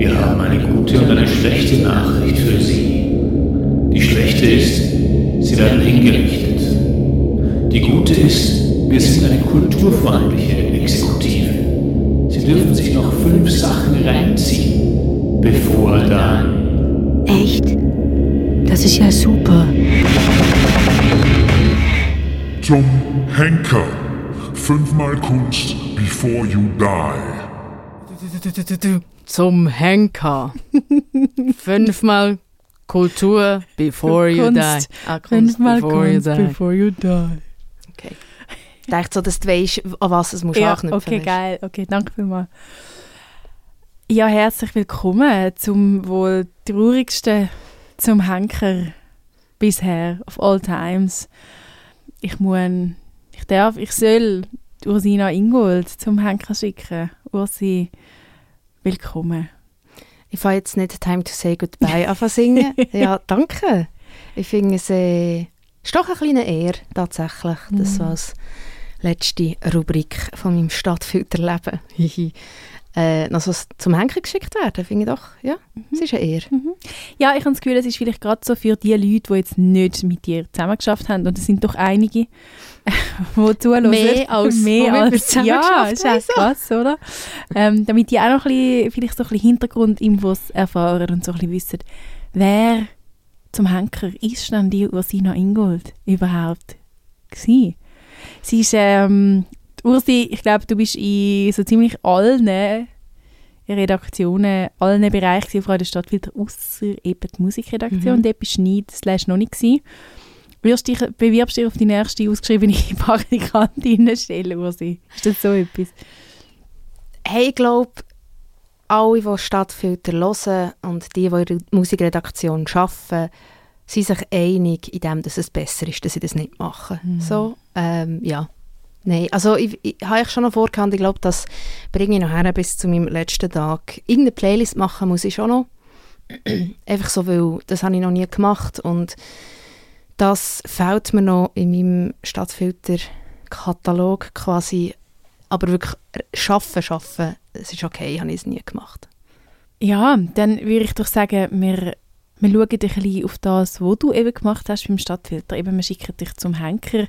Wir haben eine gute und eine schlechte Nachricht für Sie. Die schlechte ist, Sie werden hingerichtet. Die gute ist, wir sind eine kulturfreundliche Exekutive. Sie dürfen sich noch fünf Sachen reinziehen, bevor dann. Echt? Das ist ja super. Zum Henker. Fünfmal Kunst before you die. Zum Henker. Fünfmal Kultur before you Kunst. die. Ah, Fünfmal before you Kunst die. before you die. Okay. Ich dachte so, dass du weißt, an was es musst Ja, anknüpfen okay, weisst. geil. Okay, danke vielmals. Ja, herzlich willkommen zum wohl traurigsten zum Henker bisher of all times. Ich muss, ich darf, ich soll Ursina Ingold zum Henker schicken. Ursi, willkommen. Ich fange jetzt nicht «Time to say goodbye» an zu singen. ja, danke. Ich finde es äh, ist doch eine kleine Ehre, tatsächlich, das so als letzte Rubrik von meinem Stadtfilterleben. äh, noch so zum Henker geschickt werden, finde ich doch, ja, es ist eine Ehre. Ja, ich habe das Gefühl, es ist vielleicht gerade so für die Leute, die jetzt nicht mit dir zusammengeschafft haben, und es sind doch einige, die zuhören. Mehr als mehr als zusammen Ja, ist haben, krass, oder? Ähm, damit die auch noch ein bisschen, vielleicht so ein bisschen Hintergrundinfos erfahren und so ein bisschen wissen, wer zum Henker ist denn die Ursina Ingold überhaupt gewesen? Sie ist, ähm, Ursi, ich glaube, du bist in so ziemlich allen Redaktionen, allen Bereichen von der Stadtfilter, außer eben die Musikredaktion. Mhm. Dort bist du nie, slash noch nicht gewesen. Wirst dich, bewirbst dich auf die nächste ausgeschriebene Praktikantinnenstelle, Ursi? Ist das so etwas? Hey, ich glaube, alle, die Stadtfilter hören und die, die in der Musikredaktion arbeiten, sind sich einig in dem, dass es besser ist, dass sie das nicht machen. So, ähm, ja. Nein, also ich, ich habe eigentlich schon noch vorgehabt, ich glaube, das bringe ich noch her bis zu meinem letzten Tag. Irgendeine Playlist machen muss ich schon noch. Einfach so, weil das habe ich noch nie gemacht und das fehlt mir noch in meinem Stadtfilter-Katalog quasi. Aber wirklich schaffen, schaffen, es ist okay, habe ich es nie gemacht. Ja, dann würde ich doch sagen, wir, wir schauen dich ein bisschen auf das, was du eben gemacht hast beim Stadtfilter. Eben, wir schicken dich zum Henker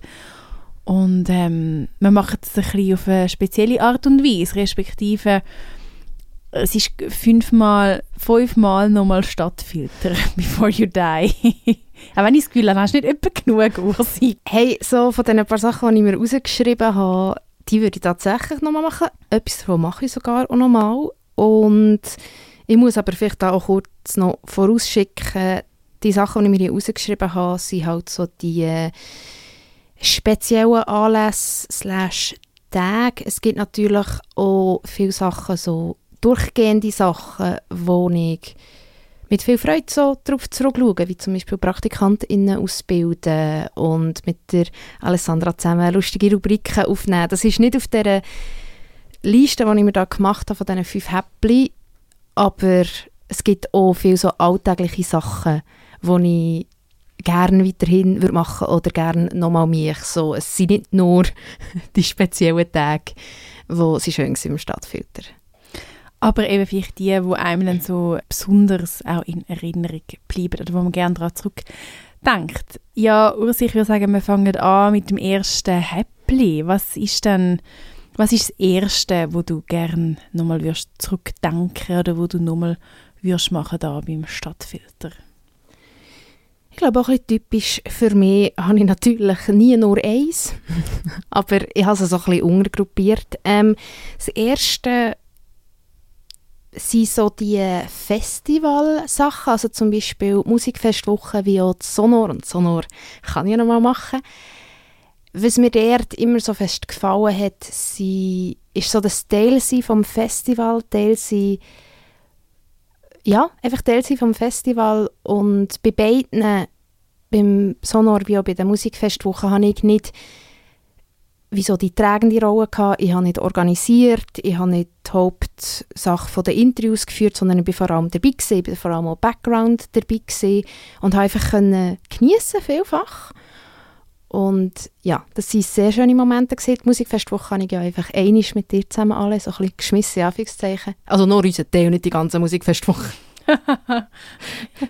und ähm, wir machen es ein auf eine spezielle Art und Weise, respektive es ist fünfmal, fünfmal nochmal Stadtfilter, before you die. Auch wenn ich das Gefühl habe, hast du nicht etwa genug Ursi. Hey, so von den paar Sachen, die ich mir rausgeschrieben habe, die würde ich tatsächlich nochmal machen. Etwas davon mache ich sogar auch nochmal. Und ich muss aber vielleicht auch kurz noch vorausschicken, die Sachen, die ich mir hier rausgeschrieben habe, sind halt so die äh, speziellen Anlässe slash Tage. Es gibt natürlich auch viele Sachen, so durchgehende Sachen, wo ich mit viel Freude so darauf zurückschaue, wie zum Beispiel PraktikantInnen ausbilden und mit der Alessandra zusammen lustige Rubriken aufnehmen. Das ist nicht auf der Liste, die ich mir da gemacht habe, von diesen fünf Häppchen, aber es gibt auch viele so alltägliche Sachen, die ich gerne weiterhin würde machen oder gerne nochmal mich. So, es sind nicht nur die speziellen Tage, wo sie schön sind im Stadtfilter. Aber eben vielleicht die, die einem dann so besonders auch in Erinnerung bleiben oder wo man gerne daran zurückdenkt. Ja, Ursi, ich würde sagen, wir fangen an mit dem ersten Häppli. Was ist denn, was ist das Erste, wo du gerne nochmal zurückdenken oder wo du nochmal würdest machen da beim Stadtfilter? Ich glaube, auch ein typisch für mich habe ich natürlich nie nur eins, aber ich habe es so ein bisschen untergruppiert. Ähm, das erste sind so die Festivalsachen, also zum Beispiel Musikfestwochen wie auch Sonor, und Sonor kann ich noch mal machen. Was mir dort immer so fest gefallen hat, sie, ist so das Teil vom Festival, Teil sein ja, einfach Teil sein vom Festival und bei beiden, beim Sonor wie auch bei der Musikfestwoche, habe ich nicht wie so die tragende Rolle gehabt. Ich habe nicht organisiert, ich habe nicht die Hauptsache der Interviews geführt, sondern ich bin vor allem dabei gewesen, ich bin vor allem auch Background dabei und habe einfach geniessen vielfach. Und ja, das waren sehr schöne Momente. Gewesen. Die Musikfestwoche habe ich ja einfach einisch mit dir zusammen alle, so ein bisschen geschmissen, Anführungszeichen. Also nur unser Teil, nicht die ganze Musikfestwoche.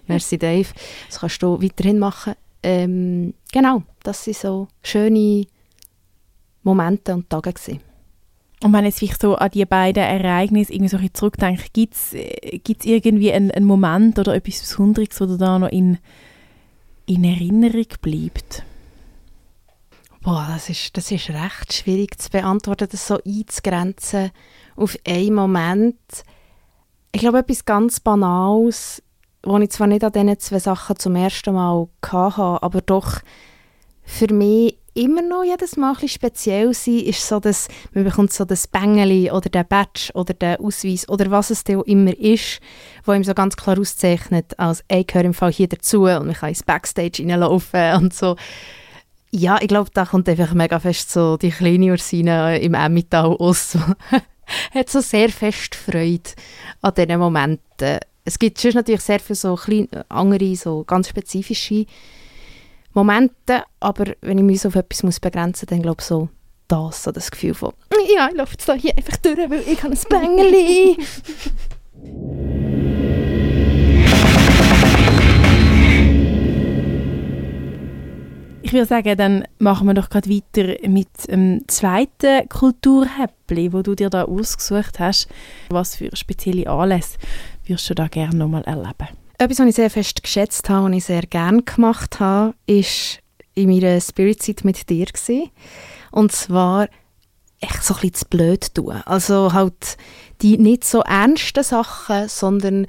Merci, Dave. Das kannst du weiterhin machen. Ähm, genau, das waren so schöne Momente und Tage. Gewesen. Und wenn ich so an die beiden Ereignisse irgendwie so ein bisschen zurückdenke, gibt es äh, irgendwie einen, einen, Moment oder etwas Besonderes, das da noch in, in Erinnerung bleibt? Boah, das ist, das ist recht schwierig zu beantworten, das so einzugrenzen auf einen Moment. Ich glaube, etwas ganz Banales, was ich zwar nicht an diesen zwei Sachen zum ersten Mal hatte, aber doch für mich immer noch jedes Mal ein speziell sein, ist so, dass man bekommt so das Bängeli oder den Badge oder den Ausweis oder was es auch immer ist, wo ihm so ganz klar auszeichnet, als «Ich gehöre im Fall hier dazu» und man kann ins Backstage reinlaufen und so. Ja, ich glaube, da kommt einfach mega fest so die kleine Ursine im Emmental aus. hat so sehr fest Freude an diesen Momenten. Es gibt schon natürlich sehr viele so kleine, andere, so ganz spezifische Momente, aber wenn ich mich auf etwas muss begrenzen muss, dann glaube ich so das, so das Gefühl von «Ja, ich laufe jetzt hier einfach durch, weil ich habe ein Bängeli!» Ich würde sagen, dann machen wir doch gerade weiter mit dem zweiten Kulturhäppli, wo du dir da ausgesucht hast. Was für spezielle Anlässe würdest du da gerne nochmal erleben? Etwas, was ich sehr fest geschätzt habe und ich sehr gerne gemacht habe, ist in meiner Spirit-Zeit mit dir gewesen. Und zwar echt so ein bisschen zu blöd tun. Also halt die nicht so ernsten Sachen, sondern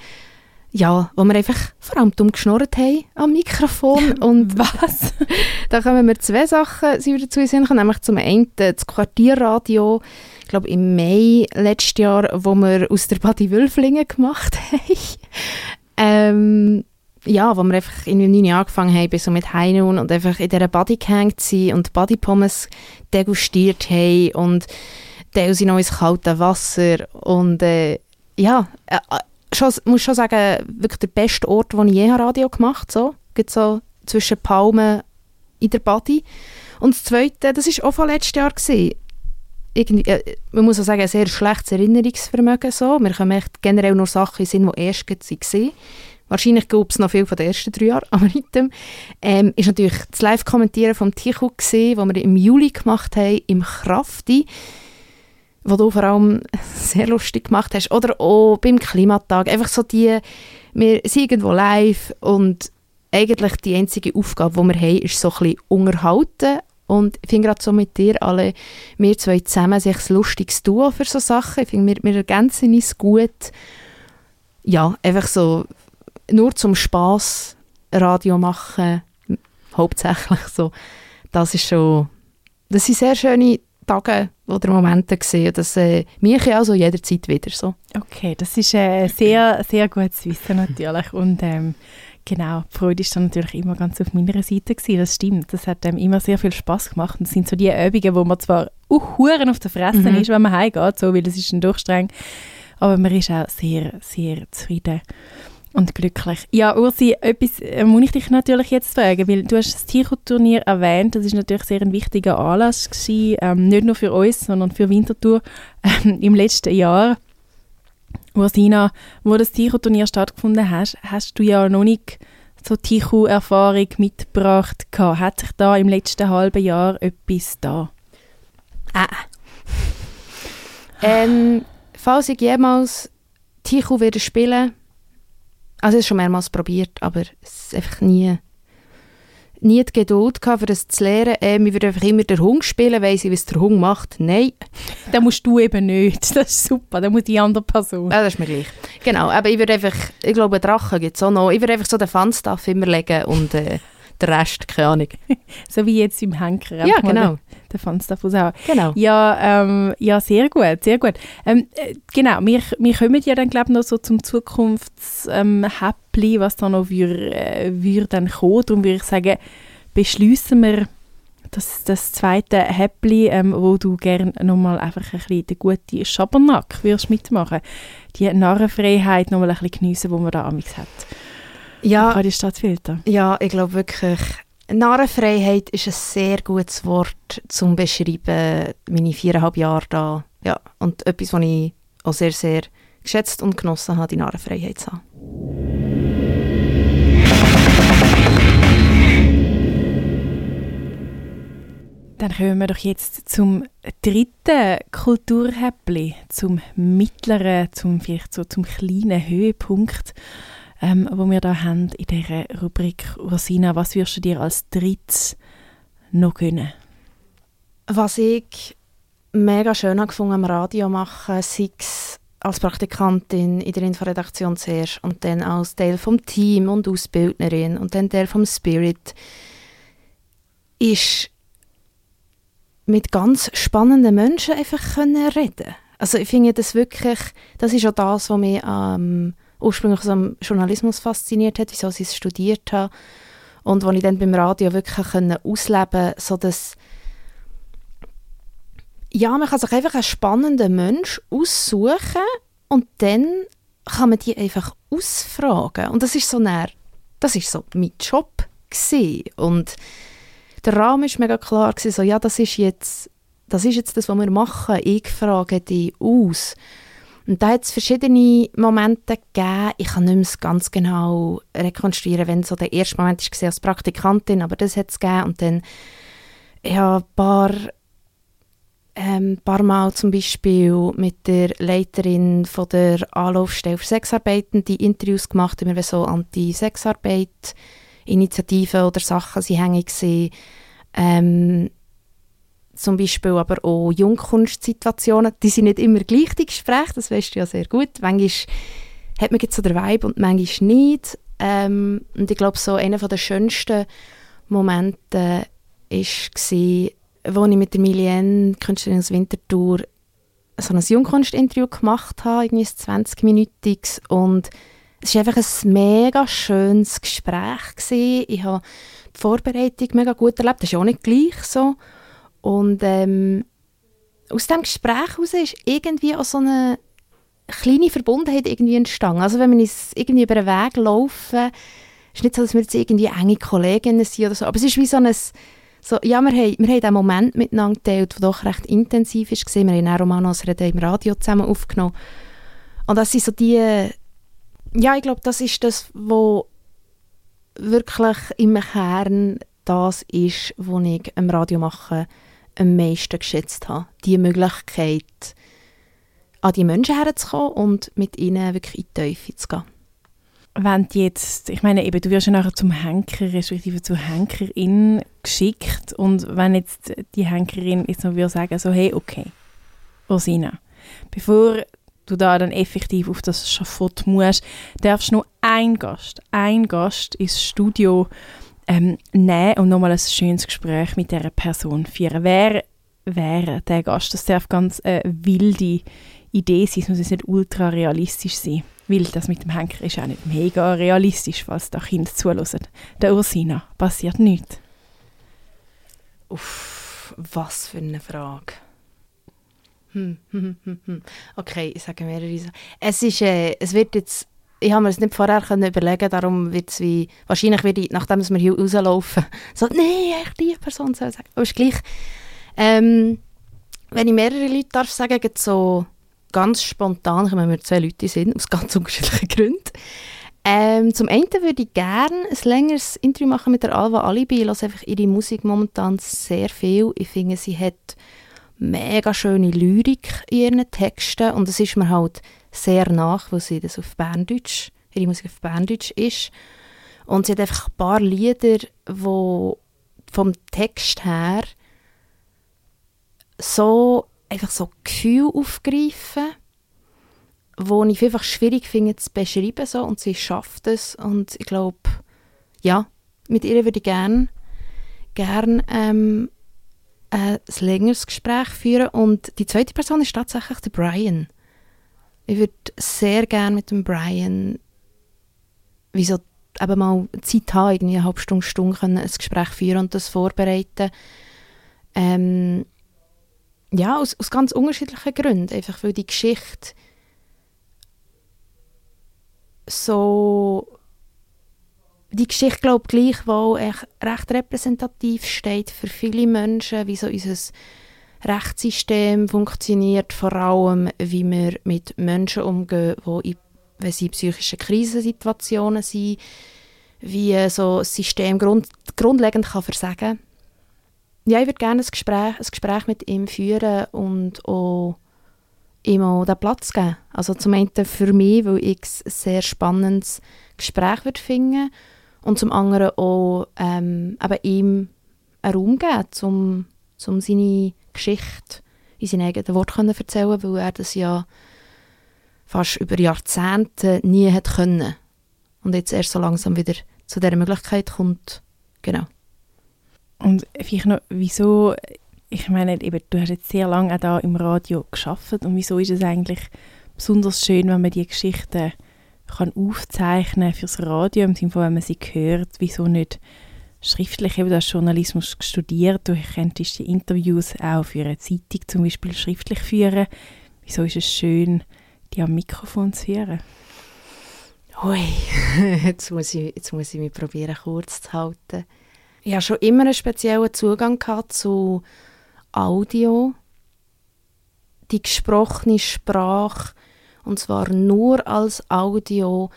ja, wo wir einfach vor allem dumm geschnurrt haben am Mikrofon. Und was? da kommen wir zwei Sachen sind wir dazu sehen nämlich zum einen das Quartierradio, ich glaube im Mai letztes Jahr, wo wir aus der Badi Wülflingen gemacht haben. Ähm, ja, wo wir einfach in 9 Jahren angefangen haben, so mit Heinun und einfach in dieser Body gehängt sind und Bodypommes degustiert haben und sind noch ins kalte Wasser und äh, ja, äh, schon, muss schon sagen, wirklich der beste Ort, wo ich je Radio gemacht habe, so, so zwischen Palmen in der Body. Und das Zweite, das war auch von letztes Jahr. Gewesen. Irgendwie, äh, man muss auch sagen, ein sehr schlechtes Erinnerungsvermögen. So. Wir können echt generell nur Sachen sind, die erst waren. Wahrscheinlich gab es noch viel von den ersten drei Jahren, aber mit dem ähm, ist natürlich das Live-Kommentieren vom Tichu gesehen, wo wir im Juli gemacht haben, im Krafti, wo du vor allem sehr lustig gemacht hast, oder auch beim Klimatag, einfach so die, wir sind irgendwo live und eigentlich die einzige Aufgabe, die wir haben, ist so ein bisschen unterhalten, und ich finde gerade so mit dir alle, wir zwei zusammen, sich ein lustiges Duo für so Sachen. Ich finde, wir, wir ergänzen uns gut. Ja, einfach so nur zum Spaß Radio machen, hauptsächlich so. Das ist schon, das sind sehr schöne Tage oder Momente gesehen. Das äh, mich also jederzeit wieder so. Okay, das ist äh, sehr, sehr gut zu wissen natürlich. Und ähm, Genau, die Freude ist dann natürlich immer ganz auf meiner Seite gewesen, das stimmt. Das hat ähm, immer sehr viel Spaß gemacht und das sind so die Übungen, wo man zwar auch Huren auf der Fresse mhm. ist, wenn man heimgeht, so, weil es ist ein Durchstreng, aber man ist auch sehr, sehr zufrieden und glücklich. Ja, Ursi, etwas äh, muss ich dich natürlich jetzt fragen, weil du hast das Ticho-Turnier erwähnt, das ist natürlich sehr ein wichtiger Anlass gewesen, ähm, nicht nur für uns, sondern für Winterthur ähm, im letzten Jahr. Ursina, wo das Ticho-Turnier stattgefunden hat, hast du ja noch nicht so Ticho-Erfahrung mitgebracht gehabt. Hat sich da im letzten halben Jahr etwas da? Ah. ähm, falls ich jemals Ticho wieder spielen, also ich habe es schon mehrmals probiert, aber es ist einfach nie nie die Geduld gehabt, für das zu lernen. Ähm, ich würde einfach immer den Hund spielen, weiss ich, was der Hund macht. Nein. Dann musst du eben nicht. Das ist super. Dann muss die andere Person. Ja, das ist mir gleich. Genau. Aber ich würde einfach, ich glaube, Drachen gibt es auch noch. Ich würde einfach so den Fun-Stuff immer legen und äh, den Rest, keine Ahnung. so wie jetzt im Henker. Ja, genau. Der Fun-Stuff raushauen. Genau. Ja, ähm, ja, sehr gut, sehr gut. Ähm, äh, genau, wir, wir kommen ja dann, glaube ich, noch so zum Zukunftshäppli, ähm, was da noch würde, äh, würde dann kommen. Darum würde ich sagen, beschließen wir das, das zweite Häppli, ähm, wo du gerne nochmal einfach ein bisschen den guten Schabernack würdest mitmachen. Die Narrenfreiheit nochmal ein bisschen geniessen, die man da amigs hat. Ja. Radio Stadtfilter. Ja, ich glaube wirklich, Narrenfreiheit ist ein sehr gutes Wort zum beschreiben, meine viereinhalb Jahre da. Ja, und etwas, was ich auch sehr, sehr geschätzt und genossen habe, die Narrenfreiheit zu haben. Dann kommen wir doch jetzt zum dritten Kulturhäppli, zum mittleren, zum vielleicht so zum kleinen Höhepunkt, ähm, wo wir da haben in dieser Rubrik Rosina. Was würdest du dir als drittes noch gönnen? Was ich mega schön habe gefunden am Radio machen, sei als Praktikantin in der Inforedaktion zuerst und dann als Teil vom Team und Ausbildnerin und dann Teil vom Spirit, ist mit ganz spannenden Menschen einfach können reden Also ich finde das wirklich, das ist auch das, was mich ähm, ursprünglich so am Journalismus fasziniert hat, wieso ich es studiert habe und was ich dann beim Radio wirklich ausleben so dass ja, man kann sich einfach einen spannenden Mensch aussuchen und dann kann man die einfach ausfragen. Und das ist so näher, das ist so mein Job gewesen. Und der Rahmen ist mega klar gewesen, so, ja, das ist jetzt, das ist jetzt das, was wir machen. Ich frage die aus. Und da hat es verschiedene Momente gegeben. Ich kann nicht mehr ganz genau rekonstruieren, wenn so der erste Moment war als Praktikantin, aber das hat es gegeben. Und dann ja, ein paar, ähm, paar Mal zum Beispiel mit der Leiterin von der Anlaufstelle für Sexarbeitende Interviews gemacht, immer so Anti-Sexarbeit Initiativen oder Sachen sind hängig gewesen. Ähm, zum Beispiel aber auch Jungkunstsituationen, die sind nicht immer gleich, die Gespräche, das weißt du ja sehr gut. Manchmal hat man jetzt so den Vibe und manchmal nicht. Ähm, und ich glaube, so einer der schönsten Momente war, als ich mit der Milienne, Künstlerin aus Winterthur, so ein Jungkunstinterview gemacht habe, irgendwie ein 20-minütiges und es war einfach ein mega schönes Gespräch. Gewesen. Ich habe die Vorbereitung mega gut erlebt. Das ist auch nicht gleich so. Und ähm, aus diesem Gespräch heraus ist irgendwie auch so eine kleine Verbundenheit irgendwie entstanden. Also wenn wir uns irgendwie über einen Weg laufen, ist nicht so, dass wir jetzt irgendwie enge Kolleginnen sind oder so, aber es ist wie so ein so, ja, wir haben, wir haben diesen Moment miteinander geteilt, der doch recht intensiv war. Wir haben auch Romanos im Radio zusammen aufgenommen. Und das sind so die, ja, ich glaube, das ist das, was wirklich im Kern das ist, was ich im Radio machen am meisten geschätzt habe. Die Möglichkeit, an die Menschen herzukommen und mit ihnen wirklich in die Teufel zu gehen. Wenn du jetzt, ich meine, eben, du wirst ja nachher zum Henker, respektive zur Henkerin geschickt und wenn jetzt die Henkerin jetzt noch sagen, so, hey, okay, Rosina, bevor du da dann effektiv auf das Schafott musst, darfst du nur einen Gast, ein Gast ins Studio ähm, nehmen und nochmal ein schönes Gespräch mit dieser Person führen. Wer wäre der Gast? Das darf ganz eine wilde Idee sein, es muss nicht ultra realistisch sein. Weil das mit dem Henker ist auch nicht mega realistisch, falls da Kinder zuhören. Der Ursina passiert nichts. Uff, was für eine Frage. Hm, hm, hm, hm. Okay, ich sage mehrere Sachen. Es ist, äh, es wird jetzt, ich habe mir es nicht vorher können überlegen, darum wird es wie, wahrscheinlich werde ich, nachdem wir hier rauslaufen, so, nein, echt die Person soll sagen. Aber ist gleich, ähm, wenn ich mehrere Leute darf sagen, gibt so ganz spontan, wenn wir zwei Leute sind, aus ganz unterschiedlichen Gründen. Ähm, zum einen würde ich gerne ein längeres Interview machen mit der Alva Alibi. Ich höre einfach ihre Musik momentan sehr viel. Ich finde, sie hat mega schöne Lyrik in ihren Texten. Und es ist mir halt sehr nach, weil sie das auf Berndeutsch, ihre Musik auf Berndeutsch ist. Und sie hat einfach ein paar Lieder, die vom Text her so einfach so Gefühle aufgreifen, wo ich einfach schwierig finde zu beschreiben so, und sie schafft es. Und ich glaube, ja, mit ihr würde ich gerne gern, ähm, ein längeres Gespräch führen. Und die zweite Person ist tatsächlich der Brian. Ich würde sehr gerne mit dem Brian wie so eben mal Zeit haben, irgendwie eine halbe Stunde, Stunde können ein Gespräch führen und das vorbereiten. Ähm, ja, aus, aus ganz unterschiedlichen Gründen. Einfach weil die die Geschichte, glaube ich, gleichwohl echt recht repräsentativ steht für viele Menschen, wie so unser Rechtssystem funktioniert, vor allem, wie wir mit Menschen umgehen, die in, wenn sie in psychischen Krisensituationen sind, wie so ein System grund, grundlegend kann versagen Ja, ich würde gerne ein Gespräch, ein Gespräch mit ihm führen und auch ihm auch den Platz geben. Also zum einen für mich, weil ich ein sehr spannendes Gespräch würde finden und zum anderen auch ähm, eben ihm einen Raum geben, um, um seine Geschichte in seinen eigenen Worten zu erzählen, weil er das ja fast über Jahrzehnte nie hat können. Und jetzt erst so langsam wieder zu dieser Möglichkeit kommt. Genau. Und vielleicht noch, wieso, ich meine, eben, du hast jetzt sehr lange auch da im Radio geschafft und wieso ist es eigentlich besonders schön, wenn man die Geschichten kann aufzeichnen fürs Radio, im Sinne von, wenn man sie hört, wieso nicht schriftlich, eben du hast Journalismus studiert, du könntest die Interviews auch für eine Zeitung zum Beispiel schriftlich führen. Wieso ist es schön, die am Mikrofon zu hören? Ui, jetzt muss ich, jetzt muss ich mich probieren, kurz zu halten. Ich hatte schon immer einen speziellen Zugang zu Audio. Die gesprochene Sprache, und zwar nur als Audio,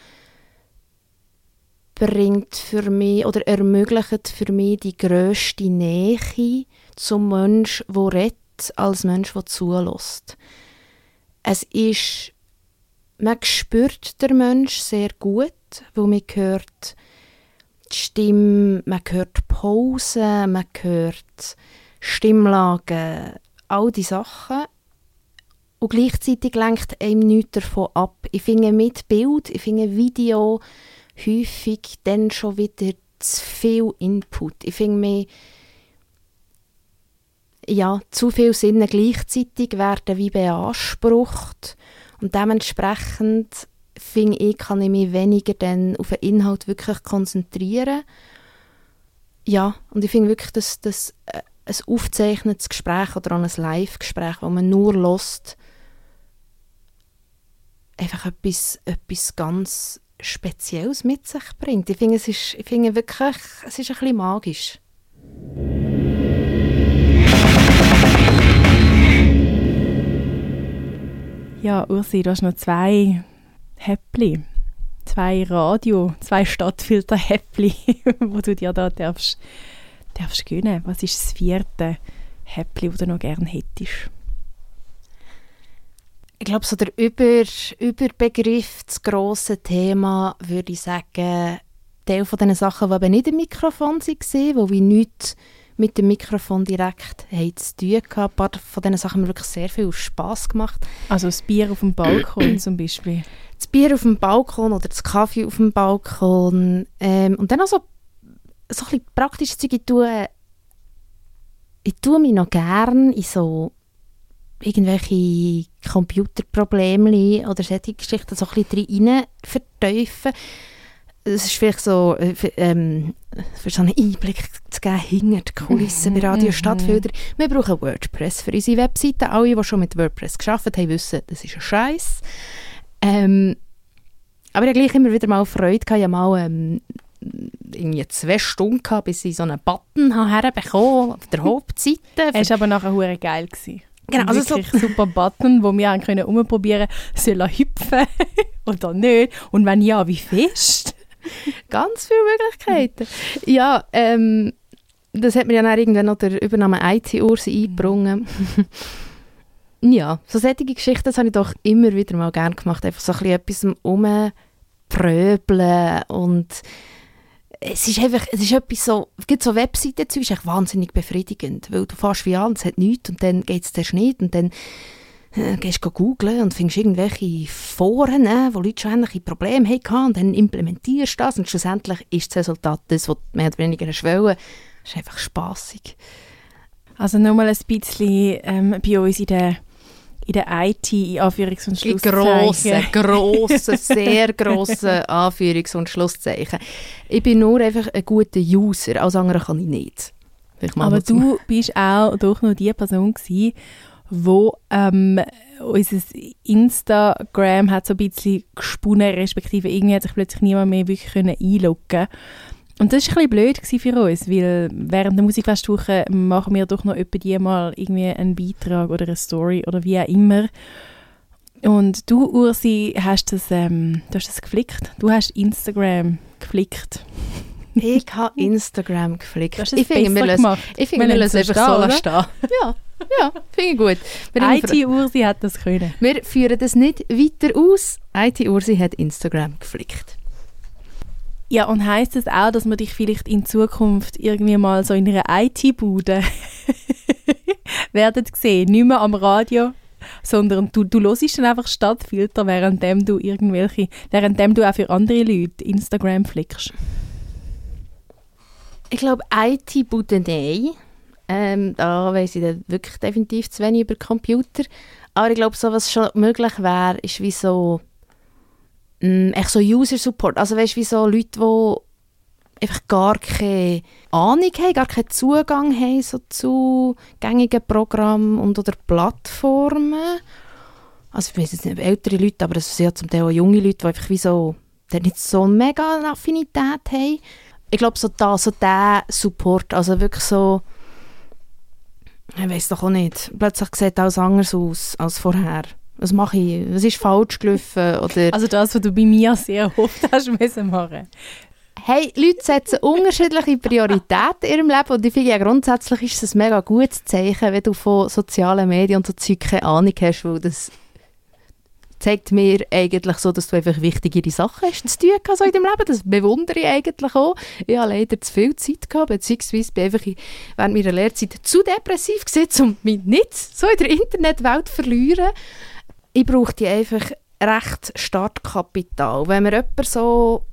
bringt für mich oder ermöglicht für mich die grösste Nähe zum Mensch, der redet, als Mensch, der zulässt. Es ist, man spürt der Mensch sehr gut, wo man hört die Stimme, man hört Pausen, man hört Stimmlagen, all die Sachen. Und gleichzeitig lenkt einem nichts davon ab. Ich finde mit Bild, ich finde Video, häufig dann schon wieder zu viel Input. Ich finde mir, ja, zu viele Sinne gleichzeitig werden wie beansprucht und dementsprechend finde ich, kann ich mich weniger dann auf den Inhalt wirklich konzentrieren. Ja, und ich finde wirklich, dass, dass äh, ein aufgezeichnetes Gespräch oder ein Live-Gespräch, wo man nur lost, einfach etwas, etwas ganz Spezielles mit sich bringt. Ich finde, es ist, ich finde wirklich, es ist ein bisschen magisch. Ja, Ursi, du hast noch zwei Häppli, zwei Radio, zwei Stadtfilter-Häppli, wo du dir da darfst, darfst gönnen. Was ist das vierte Häppli, das du noch gerne hättest? Ich glaube, so der Über, Überbegriff, das grosse Thema, würde ich sagen, Teil von diesen Sachen, die eben nicht im Mikrofon waren, wo wir nichts mit dem Mikrofon direkt haben zu tun hatten. Ein paar von diesen Sachen haben mir wirklich sehr viel Spass gemacht. Also das Bier auf dem Balkon zum Beispiel? Das Bier auf dem Balkon oder das Kaffee auf dem Balkon. Ähm, und dann auch so, so ein bisschen praktische Dinge. Ich tue, ich tue mich noch gerne in so irgendwelche Computerprobleme oder solche Geschichten so ein bisschen rein verteufeln. Es ist vielleicht so, äh, für, ähm, für so einen Einblick zu geben hinter die Kulissen bei Radio Stadtfilter. Wir brauchen WordPress für unsere Webseite. Alle, die schon mit WordPress geschafft haben, wissen, das ist ein Scheiß. Ähm, aber ich habe gleich immer wieder mal Freude. Ich habe mal ähm, irgendwie zwei Stunden gehabt, bis ich so einen Button herbekommen auf der Hauptseite. Es war aber nachher hure geil. Gewesen. Genau, also so super Button, wo wir können umprobieren, soll er hüpfen oder nicht und wenn ja, wie fest? Ganz viele Möglichkeiten. Ja, ähm, das hat mir ja dann irgendwann noch der Übernahme IT-Urs eingebrungen. ja, so solche Geschichten das habe ich doch immer wieder mal gerne gemacht. Einfach so ein bisschen etwas umpröbeln und es ist einfach, es ist etwas so, es gibt so Webseiten zu, ist echt wahnsinnig befriedigend, weil du fährst wie an, es hat nichts und dann geht es dir nicht und dann äh, gehst du googlen und findest irgendwelche Foren, äh, wo Leute schon ähnliche Probleme hatten und dann implementierst du das und schlussendlich ist das Resultat das, was mehr oder weniger wollen. Das ist einfach spaßig. Also nochmal ein bisschen ähm, bei uns in der in der IT, in Anführungs- und Schlusszeichen. Grosse, grosse, sehr grosse Anführungs- und Schlusszeichen. Ich bin nur einfach ein guter User, als andere kann ich nicht. Aber du bist auch doch noch die Person gewesen, wo ähm, unser Instagram hat so ein bisschen gesponnen, respektive irgendwie hat sich plötzlich niemand mehr wirklich können einloggen und das war ein bisschen blöd für uns, weil während der Musikfestwoche machen wir doch noch etwa die mal irgendwie einen Beitrag oder eine Story oder wie auch immer. Und du, Ursi, hast das, ähm, du hast das geflickt. Du hast Instagram geflickt. Ich habe Instagram geflickt. Es ich finde, wir gemacht. ich finde, Wir es einfach so stehen. Ja, ja finde ich gut. IT-Ursi hat das können. wir führen das nicht weiter aus. IT-Ursi hat Instagram geflickt. Ja, und heisst das auch, dass wir dich vielleicht in Zukunft irgendwie mal so in einer IT-Bude werden sehen? Nicht mehr am Radio, sondern du, du hörst dann einfach Stadtfilter, währenddem du irgendwelche, währenddem du auch für andere Leute Instagram flickst. Ich glaube, IT-Bude nein. Ähm, da weiss ich dann wirklich definitiv zu wenig über Computer. Aber ich glaube, so, was schon möglich wäre, ist wie so, mh, echt so User-Support. Also weißt wie so Leute, die einfach gar keine Ahnung haben, gar keinen Zugang haben so zu gängigen Programmen und oder Plattformen. Also ich weiß jetzt nicht ältere Leute, aber das sind ja zum Teil auch junge Leute, die einfach wie so, die nicht so mega Affinität haben. Ich glaube, so, da, so der Support, also wirklich so, ich weiß doch auch nicht, plötzlich sieht alles anders aus als vorher. Was mache ich? Was ist falsch gelaufen? Oder Also das, was du bei mir sehr oft hast müssen machen. hey, Leute setzen unterschiedliche Prioritäten in ihrem Leben und ich finde ja grundsätzlich ist es ein mega gutes Zeichen, wenn du von sozialen Medien und so Zeug keine Ahnung hast, weil das zeigt mir eigentlich so, dass du einfach wichtigere Sachen hast zu tun gehabt, so in deinem Leben. Das bewundere ich eigentlich auch. Ich habe leider zu viel Zeit gehabt, beziehungsweise bin einfach in- während meiner Lehrzeit zu depressiv gewesen, um mich nicht so in der Internetwelt zu verlieren. Ich brauchte einfach recht Startkapital. Wenn mir jemand so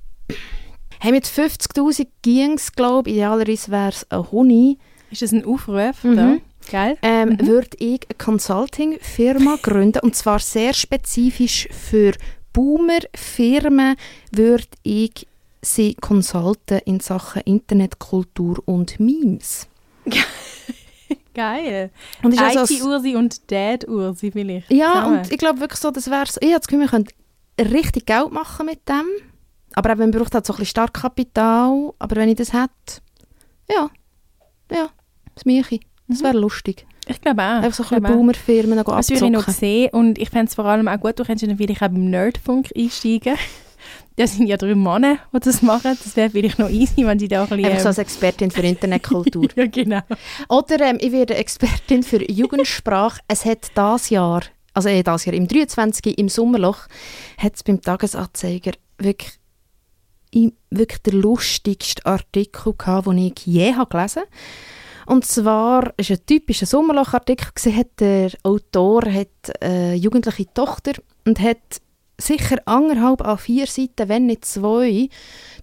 Hey, mit 50'000 ging es, glaube ich, idealerweise wäre es ein Honig, Ist das ein Aufruf? Mhm. Da? Geil? ähm, würde ich eine Consulting-Firma gründen, und zwar sehr spezifisch für Boomer-Firmen würde ich sie consulten in Sachen Internetkultur und Memes. Geil. Und ist also ein- IT-Ursi und Dad-Ursi vielleicht. Ja, zusammen. und ich glaube wirklich so, das wäre so, ich habe das Gefühl, wir können richtig Geld machen mit dem, aber eben, man braucht halt so ein bisschen Startkapital, aber wenn ich das hätte, ja, ja, das mache ich. Das wäre lustig. Ich glaube auch. Einfach so ein bisschen. Boomer-Firmen noch Das würde ich noch abzocken. sehen und ich fände es vor allem auch gut, du könntest natürlich auch beim Nerdfunk einsteigen. Das sind ja drei Männer, die das machen. Das wäre vielleicht noch easy, wenn die da auch ein Einfach so bisschen... als Expertin für Internetkultur. ja, genau. Oder ähm, ich werde Expertin für Jugendsprache. es hat das Jahr, also eh das Jahr, im 23. im Sommerloch, hat es beim Tagesanzeiger wirklich, wirklich der lustigste Artikel gehabt, den ich je habe gelesen Und zwar war ein typischer Sommerloch-Artikel, gewesen, hat der Autor hat eine jugendliche Tochter und hat sicher anderthalb an vier Seiten, wenn nicht zwei,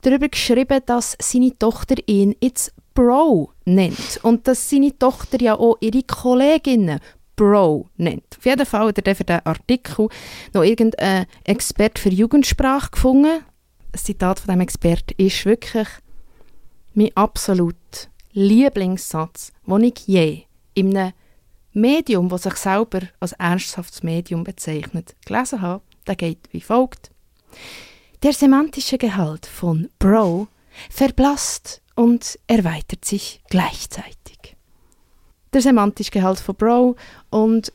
darüber geschrieben, dass seine Tochter ihn jetzt Bro nennt. Und dass seine Tochter ja auch ihre Kolleginnen Bro nennt. Auf jeden Fall hat er für diesen Artikel noch irgendein Expert für Jugendsprache gefunden. Das Zitat von diesem Expert ist wirklich mein absolut Lieblingssatz, den ich je in einem Medium, das sich selber als ernsthaftes Medium bezeichnet, gelesen habe. Der geht wie folgt. Der semantische Gehalt von Bro verblasst und erweitert sich gleichzeitig. Der semantische Gehalt von Bro und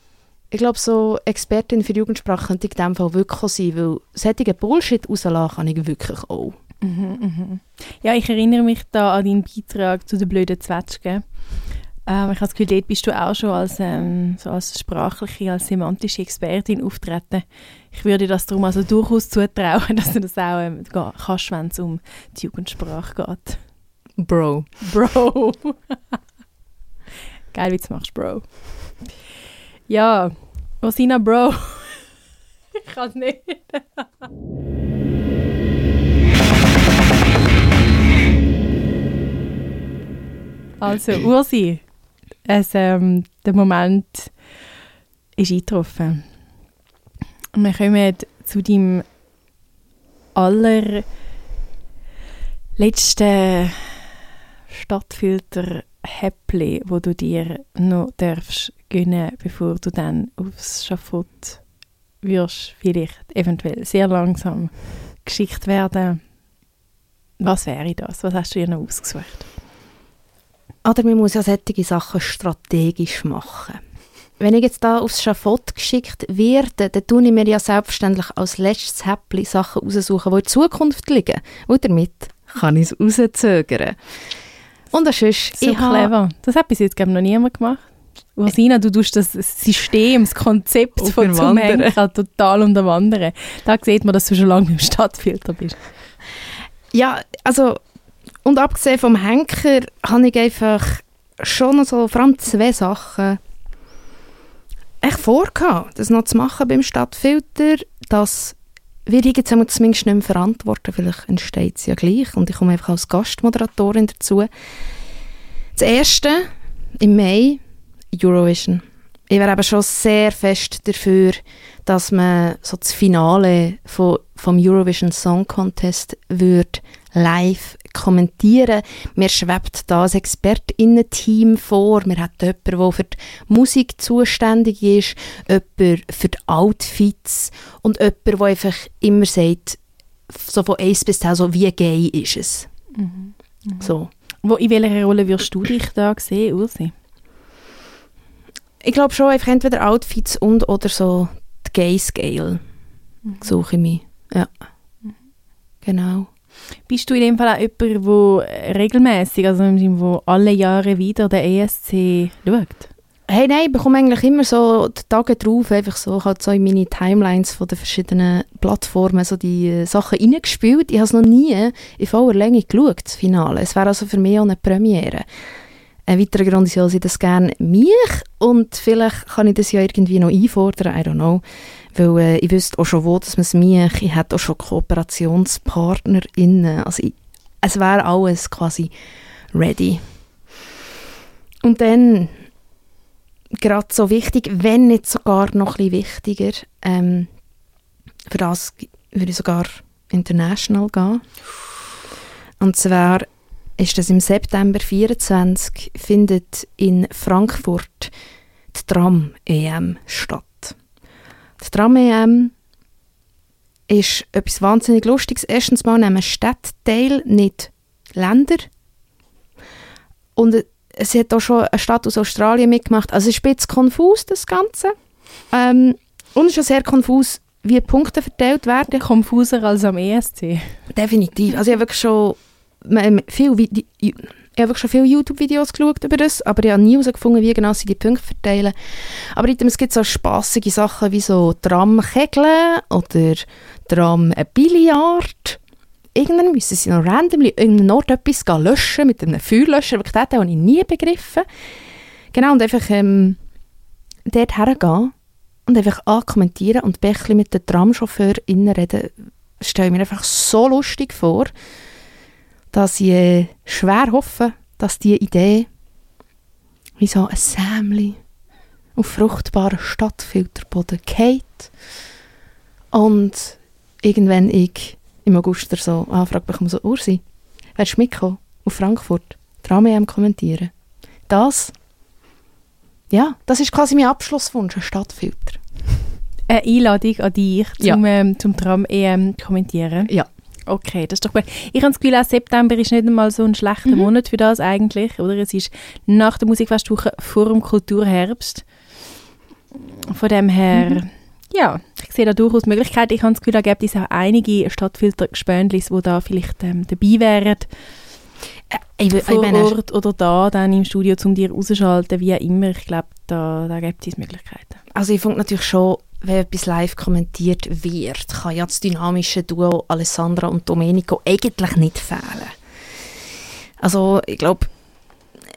ich glaube, so Expertin für Jugendsprache könnte ich in diesem Fall wirklich sein, weil solche Bullshit rauslassen kann ich wirklich auch. Ja, ich erinnere mich da an deinen Beitrag zu den blöden Zwetschgen. Ähm, ich habe das Gefühl, dort bist du auch schon als, ähm, so als sprachliche, als semantische Expertin auftreten. Ich würde das darum also durchaus zutrauen, dass du das auch ähm, kannst, wenn es um die Jugendsprache geht. Bro. Bro. Geil, wie du machst, Bro. Ja, Rosina, Bro. ich kann es nicht. also, Ursi, es, ähm, der Moment ist eingetroffen. Wir kommen zu deinem allerletzten Stadtfilter Häppli, wo du dir noch darfst gönnen, bevor du dann aufs Schafott wirst, vielleicht eventuell sehr langsam geschickt werden. Was wäre das? Was hast du dir noch ausgesucht? Oder man muss ja solche Sachen strategisch machen. Wenn ich jetzt da aufs Schafott geschickt werde, dann tue ich mir ja selbstverständlich als letztes Häppchen Sachen raussuchen, die in Zukunft liegen. Und damit kann ich es rauszögern. Und das ist, So ich habe- clever. Das hat bis jetzt glaub ich, noch niemand gemacht. Rosina, du tust das System, das Konzept von zum. Henker total unterwandern. Da sieht man, dass du schon lange im Stadtfilter bist. Ja, also, und abgesehen vom Henker habe ich einfach schon so, vor allem zwei Sachen echt vorgehabt, das noch zu machen beim Stadtfilter, das werde ich jetzt zumindest nicht mehr verantworten, vielleicht entsteht es ja gleich und ich komme einfach als Gastmoderatorin dazu. Das erste, im Mai, Eurovision. Ich wäre aber schon sehr fest dafür, dass man so das Finale von, vom Eurovision Song Contest würde live kommentieren. Mir schwebt da ein ExpertInnen-Team vor. Wir haben jemanden, der für die Musik zuständig ist, jemanden für die Outfits und jemanden, der einfach immer sagt, so von 1 bis 10, so wie gay ist es. So. Wo, in welcher Rolle wirst du dich da sehen, Ursi? Ich glaube schon, einfach entweder Outfits und oder so die Gay-Scale suche ich mich. Ja. Genau. Bist du in dem Fall auch jemand, der regelmäßig, also im Sinne, wo alle Jahre wieder den ESC schaut? Hey, nein, ich bekomme eigentlich immer so die Tage drauf, einfach so, halt so in meine Timelines von den verschiedenen Plattformen so die äh, Sachen reingespielt. Ich habe es noch nie in voller Länge geschaut, das Finale. Es wäre also für mich auch eine Premiere. Ein weiterer Grund ist ja, dass ich das gerne mich und vielleicht kann ich das ja irgendwie noch einfordern, I don't know. Weil äh, ich wüsste auch schon wo, dass man es mich, ich hätte auch schon KooperationspartnerInnen. Also ich, es wäre alles quasi ready. Und dann gerade so wichtig, wenn nicht sogar noch bisschen wichtiger. Ähm, für das würde ich sogar international gehen. Und zwar ist das im September 24 findet in Frankfurt die Tram-EM statt. Die Tram-EM ist etwas wahnsinnig Lustiges. Erstens mal nehmen Stadtteil, nicht Länder. Und es hat auch schon eine Stadt aus Australien mitgemacht. Also es ist ein bisschen konfus, das Ganze. Ähm, und es ist auch sehr konfus, wie Punkte verteilt werden. Konfuser als am ESC. Definitiv. Also ich habe wirklich schon viel, ich habe schon viele YouTube-Videos geschaut über das, aber ich habe nie herausgefunden, wie genau sie die Punkte verteilen. Aber item, es gibt so spassige Sachen wie so Tram-Kegeln oder Tram-Billard. Irgendwann müssen sie noch randomly irgendeinen Ort etwas löschen mit einem Feuerlöscher. Wirklich, den habe ich nie begriffen. Genau, und einfach ähm, dort hergehen und einfach ankommentieren und Bächli mit den TramchauffeurInnen reden, stelle ich mir einfach so lustig vor, dass ich äh, schwer hoffe, dass diese Idee wie so ein Sämli auf fruchtbaren Stadtfilterboden geht und irgendwann ich im August so Anfrage bekomme, so Ursi, willst du mitkommen auf Frankfurt, Tram-EM kommentieren? Das, ja, das ist quasi mein Abschlusswunsch, ein Stadtfilter. Eine Einladung an dich Ja. zum, ähm, zum Tram-EM kommentieren. Ja. Okay, das ist doch gut. Ich habe das Gefühl, auch September ist nicht einmal so ein schlechter Mhm. Monat für das eigentlich. Oder? Es ist nach der Musikfestwoche vor dem Kulturherbst. Von dem her, Mhm. ja, ich sehe da durchaus Möglichkeiten. Ich habe das Gefühl, da gibt es auch einige Stadtfilter-Gespönlis, die da vielleicht ähm, dabei wären, Ich, will- ich vor meine, Ort oder da dann im Studio, um dir rauszuschalten, wie auch immer. Ich glaube, da, da gibt es Möglichkeiten. Also ich finde natürlich schon, wenn etwas live kommentiert wird, kann ja das dynamische Duo Alessandra und Domenico eigentlich nicht fehlen. Also ich glaube,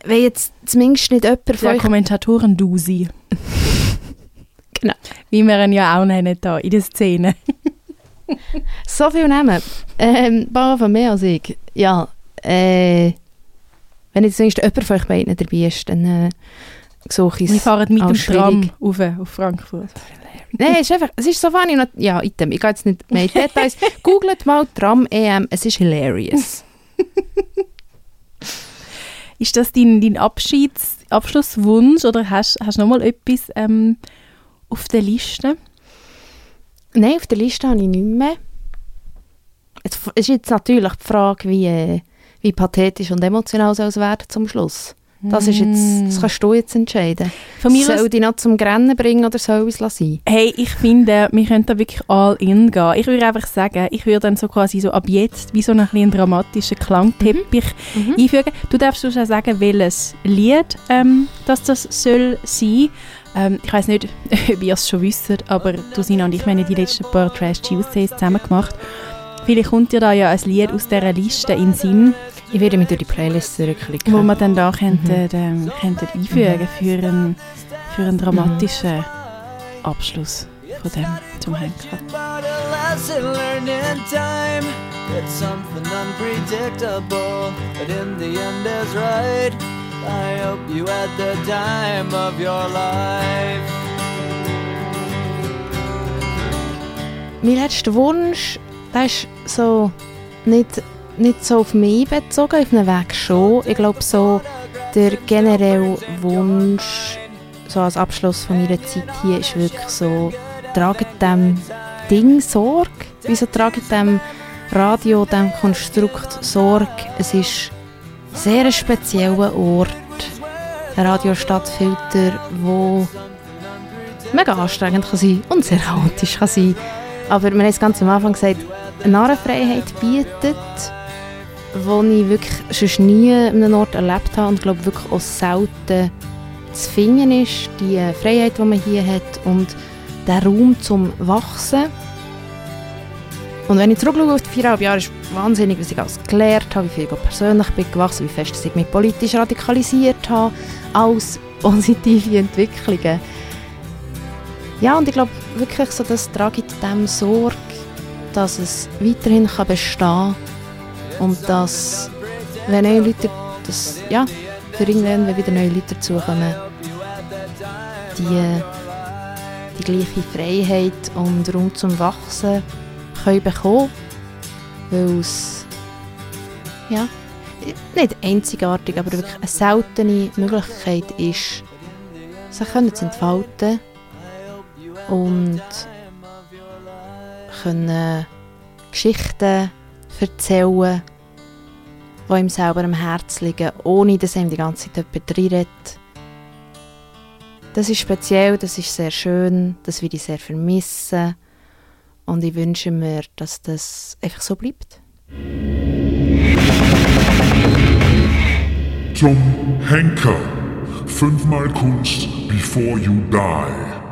wenn jetzt zumindest nicht jemand von euch... Kommentatoren Dusi. Genau. Wie wir ihn ja auch nennen da in der Szene. So viel nehmen. Ähm, paar von mehr als ich. Ja, äh, wenn jetzt zumindest jemand von euch beiden dabei ist, dann äh, ich Wir fahren mit dem. Tram rauf, auf Frankfurt. Nein, es ist einfach, es ist so funny. Ja, item, ich gehe jetzt nicht mehr in die Details. Googlet mal Tram-EM, es ist hilarious. Ist das dein, dein Abschieds Abschlusswunsch oder hast du noch mal etwas ähm, auf der Liste? Nein, auf der Liste habe ich nicht mehr. Es ist jetzt natürlich die Frage, wie, äh, wie pathetisch und emotional soll es werden zum Schluss. Das, ist jetzt, das kannst du jetzt entscheiden. Von mir soll dich noch zum Grennen bringen oder soll es sein? Hey, ich finde, wir können da wirklich all in gehen. Ich würde einfach sagen, ich würde dann so quasi so ab jetzt wie so einen kleinen dramatischen Klangteppich Mhm. einfügen. Du darfst uns auch sagen, welches Lied ähm, das, das soll sein. Ähm, ich weiß nicht, ob ihr es schon wisst, aber du Sina und ich wir haben die letzten paar Trash Tuesdays zusammen gemacht. Vielleicht kommt dir da ja ein Lied aus dieser Liste in den Sinn, Ich werde mich durch die Playlist zurückklicken. wo wir dann da könnten, ähm, könnten einfügen für einen, für einen dramatischen Abschluss von dem zum Henker. It's something unpredictable, but in the end is right. I hope you had the time of your life. Mein letzter Wunsch, der ist so nicht, nicht so auf mich bezogen, auf einen Weg schon. Ich glaube so, der generelle Wunsch, so als Abschluss von meiner Zeit hier, ist wirklich so, traget dem Ding Sorge. Wieso traget dem Radio, dem Konstrukt Sorge? Es ist sehr ein spezieller Ort, ein Radiostadtfilter, wo mega anstrengend kann sein und sehr chaotisch kann sein. Aber wir haben es ganz am Anfang gesagt, Narrenfreiheit bietet, die ich wirklich sonst nie an einem Ort erlebt habe und glaube wirklich auch selten zu finden ist. Die Freiheit, die man hier hat und der Raum zum Wachsen. Und wenn ich zurückschaue auf die viereinhalb Jahre, ist wahnsinnig, was ich alles gelernt habe, wie viel ich persönlich bin gewachsen, wie fest ich mich politisch radikalisiert habe. Alles positive Entwicklungen. Ja, und ich glaube wirklich, so, das trage ich dem Sorge, dass es weiterhin kann bestehen kann und dass, wenn neue Leute, dass, ja, für irgendwann, wenn wieder neue Leute dazukommen, die die gleiche Freiheit und Raum zum Wachsen können bekommen, weil es, ja, nicht einzigartig, aber wirklich eine seltene Möglichkeit ist, sich zu entfalten und können Geschichten erzählen, die ihm selber am Herzen liegen, ohne dass ihm die ganze Zeit jemand. Das ist speziell, das ist sehr schön, das würde ich sehr vermissen und ich wünsche mir, dass das einfach so bleibt. Zum Henker. Fünfmal Kunst before you die.